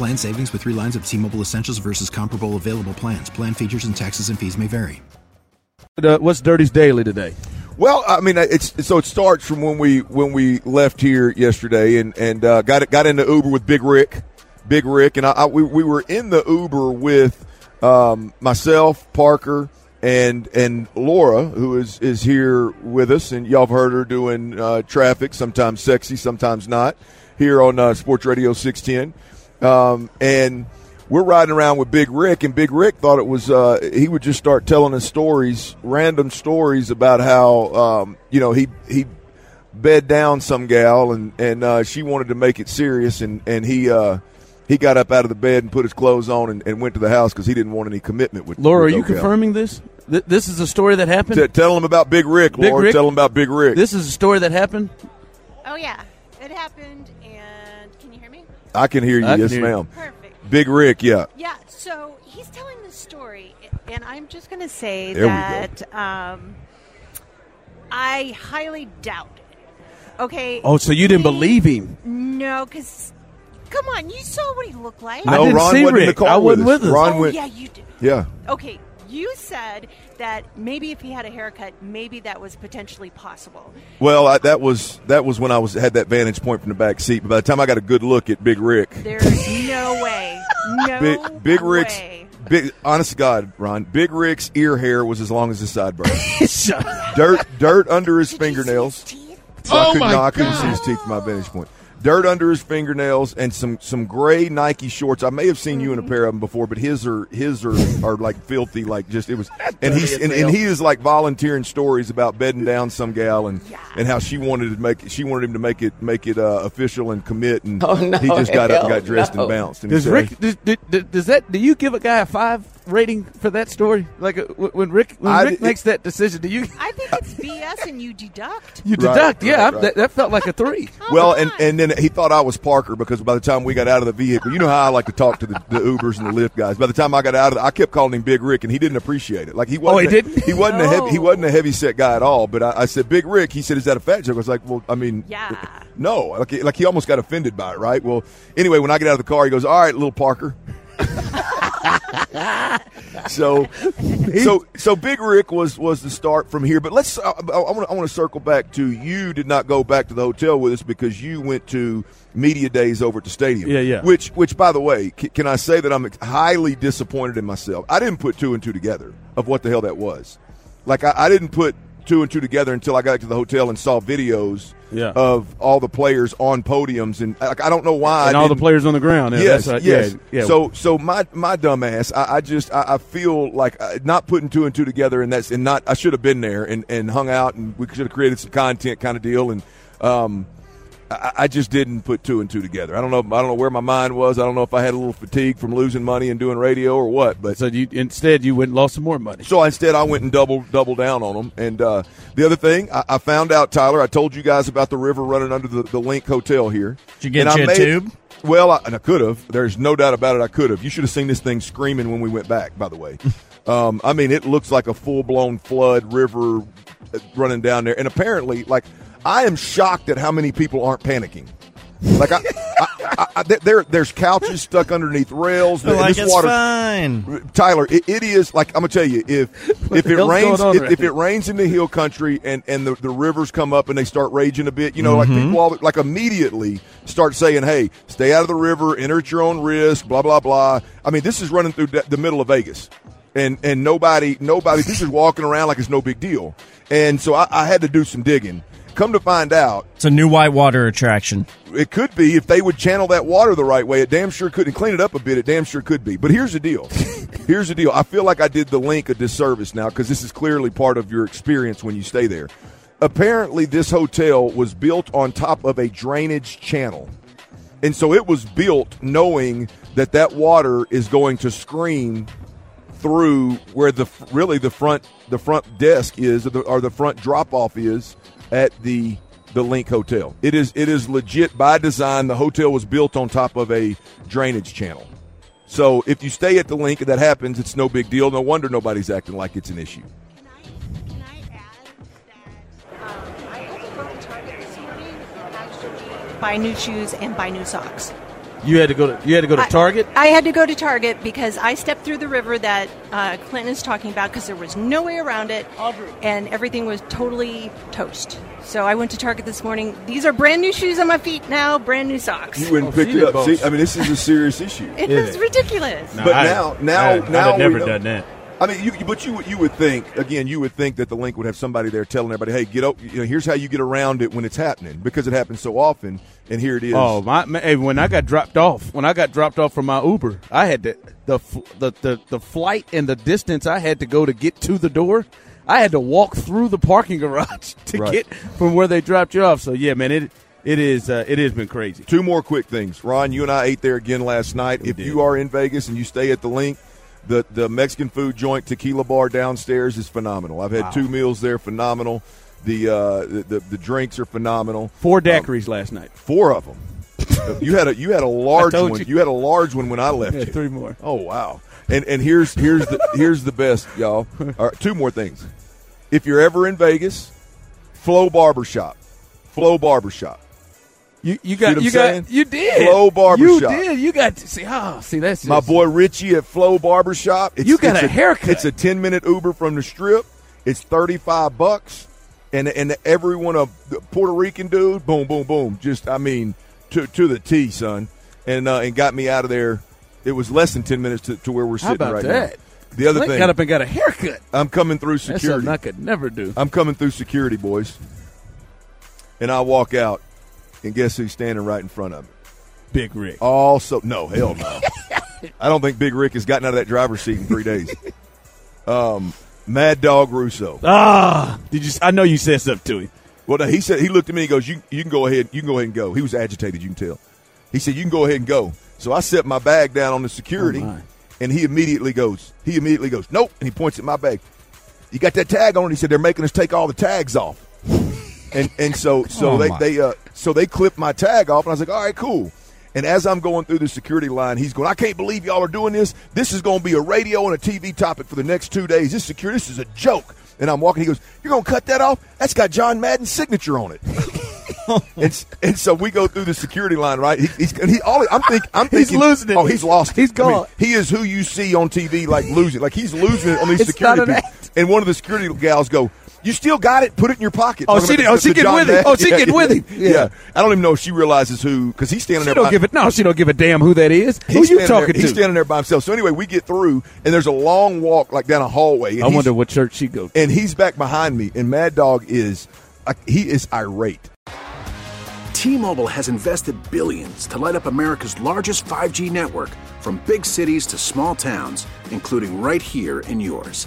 Plan savings with three lines of T Mobile Essentials versus comparable available plans. Plan features and taxes and fees may vary. Uh, what's Dirty's Daily today? Well, I mean, it's so it starts from when we when we left here yesterday and and uh, got got in the Uber with Big Rick, Big Rick, and I, I we, we were in the Uber with um, myself, Parker, and and Laura, who is is here with us, and y'all have heard her doing uh, traffic, sometimes sexy, sometimes not, here on uh, Sports Radio six ten. Um, and we're riding around with Big Rick, and Big Rick thought it was uh, he would just start telling us stories, random stories about how um, you know he he bed down some gal, and and uh, she wanted to make it serious, and and he. Uh, he got up out of the bed and put his clothes on and, and went to the house because he didn't want any commitment with. Laura, with are you gal. confirming this? Th- this is a story that happened. T- tell him about Big Rick, Big Laura. Rick? Tell him about Big Rick. This is a story that happened. Oh yeah, it happened, I can hear you. Can yes, hear you. ma'am. Perfect. Big Rick, yeah. Yeah. So he's telling the story, and I'm just going to say There that um, I highly doubt it. Okay. Oh, so you didn't He- believe him? No, because come on, you saw what he looked like. I No, didn't Ron see wasn't in the Rick. car I wasn't with us. with us. Ron oh went. yeah, you did. Yeah. Okay, you said that maybe if he had a haircut, maybe that was potentially possible. Well, I, that was that was when I was had that vantage point from the back seat. But by the time I got a good look at Big Rick, There's no way. No Big, Big Rick's way. big. Honest to God, Ron, Big Rick's ear hair was as long as his sideburns. dirt, dirt under his Did you see fingernails. his teeth? So I Oh, couldn't, my no, I couldn't God. see his teeth from my vantage point. Dirt under his fingernails and some some gray Nike shorts. I may have seen you in a pair of them before, but his are his are, are like filthy, like just it was. And he's and, and he is like volunteering stories about bedding down some gal and and how she wanted to make she wanted him to make it make it uh, official and commit. And Oh, no, he just got up and got dressed no. and bounced. And Does said, Rick? Does, does, does that? Do you give a guy a five rating for that story? Like uh, when when Rick when I Rick did- makes that decision, do you I think it's BS, and you deduct. you Right, deduct? yeah, right, right. That, that felt like a three. Oh, Well, and, and then he thought I was Parker because by the time we got out of the vehicle, you know how I like to talk to the, the Ubers and the Lyft guys. By the time I got out of, the, I kept calling him Big Rick, and he didn't appreciate it. Like he wasn't. Oh, he a- didn't? He wasn't a heavy. He wasn't a heavy set guy at all. But I, I said Big Rick. He said, "Is that a fat joke?" I was like, "Well, I mean, Yeah. no." Like, like he almost got offended by it, right? Well, anyway, when I get out of the car, he goes, "All right, little Parker." So, so, so Big Rick was was the start from here. But let's. Uh, uh, I, I want to I want to circle back to you. Did not go back to the hotel with us because you went to media days over at the stadium. Yeah, yeah. Which, which, by the way, c- can I say that I'm highly disappointed in myself? I didn't put two and two together of what the hell that was. Like I, I didn't put two and two together until I got to the hotel and saw videos Yeah. of all the players on podiums and like I don't know why and all the players on the ground. Yeah, yes, right. yes. Yeah, yeah. So, so my my dumb ass, I, I just I, I feel like uh, not putting two and two together, and that's and not I should have been there and, and hung out, and we should have created some content kind of deal, and um, I, I just didn't put two and two together. I don't know I don't know where my mind was. I don't know if I had a little fatigue from losing money and doing radio or what, but so you instead you went and lost some more money. so instead, I went and double double down on them. And uh, the other thing, I, I found out, Tyler, I told you guys about the river running under the, the LINQ Hotel here. Did you get And I you a made- tube? Well, I, and I could have. There's no doubt about it. I could have. You should have seen this thing screaming when we went back. By the way, um, I mean it looks like a full blown flood river uh, running down there. And apparently, like I am shocked at how many people aren't panicking. Like I, I, I, there, there's couches stuck underneath rails. like it's water, fine. Tyler, it, it is like I'm gonna tell you if if it rains if, right if it rains in the hill country and and the, the rivers come up and they start raging a bit, you know, Mm-hmm. like people all like immediately start saying, "Hey, stay out of the river, enter at your own risk." Blah blah blah. I mean, this is running through the the middle of Vegas, and and nobody nobody this is walking around like it's no big deal, and so I, I had to do some digging. Come to find out, It's a new whitewater attraction. it could be if they would channel that water the right way. It damn sure could and clean it up a bit. It damn sure could be. But here's the deal. here's the deal. I feel like I did the LINQ a disservice now because this is clearly part of your experience when you stay there. Apparently, this hotel was built on top of a drainage channel, and so it was built knowing that that water is going to scream through where the really the front the front desk is or the, or the front drop off is at the the LINQ Hotel. It is it is legit by design. The hotel was built on top of a drainage channel. So if you stay at the LINQ and that happens, it's no big deal. No wonder nobody's acting like it's an issue. Buy new shoes and buy new socks. You had to go to you had to go to I- Target. I, had to go to Target because I stepped through the river that uh, Clinton is talking about because there was no way around it, and everything was totally toast. So I went to Target this morning. These are brand new shoes on my feet now, brand new socks. You went and Oh, picked it up. See, I mean, this is a serious issue. It Is is it? ridiculous. But I- now, now, I- I'd now, have never we know- done that. I mean, you, but you you would think again, you would think that the LINQ would have somebody there telling everybody, "Hey, get up! You know, here's how you get around it when it's happening because it happens so often." And here it is. Oh my! Hey, when I got dropped off, when I got dropped off from my Uber, I had to the the the, the flight and the distance I had to go to get to the door. I had to walk through the parking garage to Right. get from where they dropped you off. So yeah, man, it it is uh, it has been crazy. Two more quick things, Ron. You and I ate there again last night. if did. you are in Vegas and you stay at the LINQ, the the Mexican food joint Tequila Bar downstairs is phenomenal. I've had two meals there, phenomenal. The, uh, the the the drinks are phenomenal. Four daiquiris last night. Four of them. you had a you had a large one. you. You. had a large one when I left. Yeah, you. three more. Oh wow! And and here's here's the here's the best, y'all. All right, two more things. If you're ever in Vegas, Flow Barbershop, Flow Barbershop. You you got you saying? got you did Flow Barbershop. You did. You got to see. Oh, see that's My boy Richie at Flow Barbershop. It's, You got it's a haircut. It's a ten minute Uber from the Strip. It's thirty five bucks, and and everyone a Puerto Rican dude. Boom, boom, boom. Just I mean to to the T, son, and uh, and got me out of there. It was less than ten minutes to, to where we're How sitting about right that? now. The other thing, got up and got a haircut. I'm coming through That's security. something I could never do. I'm coming through security, boys, and I walk out, and guess who's standing right in front of me? Big Rick. Also, no, hell no. I don't think Big Rick has gotten out of that driver's seat in three days. Um, Mad Dog Russo. Ah, did you? I know you said something to him. Well, no, he said he looked at me. and goes, "You you can go ahead. You can go ahead and go." He was agitated. You can tell. He said, "You can go ahead and go." So I set my bag down on the security, Oh, and he immediately goes. He immediately goes, "Nope," and he points at my bag. You got that tag on? it? He said, "They're making us take all the tags off." and and so so Oh, they my. they uh so they clipped my tag off, and I was like, "All right, cool." And as I'm going through the security line, he's going, I can't believe y'all are doing this. This is going to be a radio and a TV topic for the next two days. This security, this is a joke. And I'm walking. He goes, "You're going to cut that off? That's got John Madden's signature on it." and, and so we go through the security line, right? He, he's he. All, I'm think. I'm He's losing it. Oh, he's lost. He's I mean, gone. he is who you see on TV, like losing. Like he's losing it on these It's security people. act. And one of the security gals go, "You still got it? Put it in your pocket." Oh, Talking she about did- the- oh, she the getting with him. Madden. Oh, she getting with him. Yeah. Yeah. I don't even know if she realizes who because he's standing She there. don't by- give it. No, she don't give a damn who that is. Who He's you talking there, to? He's standing there by himself. So anyway, we get through, and there's a long walk like down a hallway. And I wonder what church she go. to. And he's back behind me, and Mad Dog is uh, he is irate. T-Mobile has invested billions to light up America's largest 5G network from big cities to small towns, including right here in yours.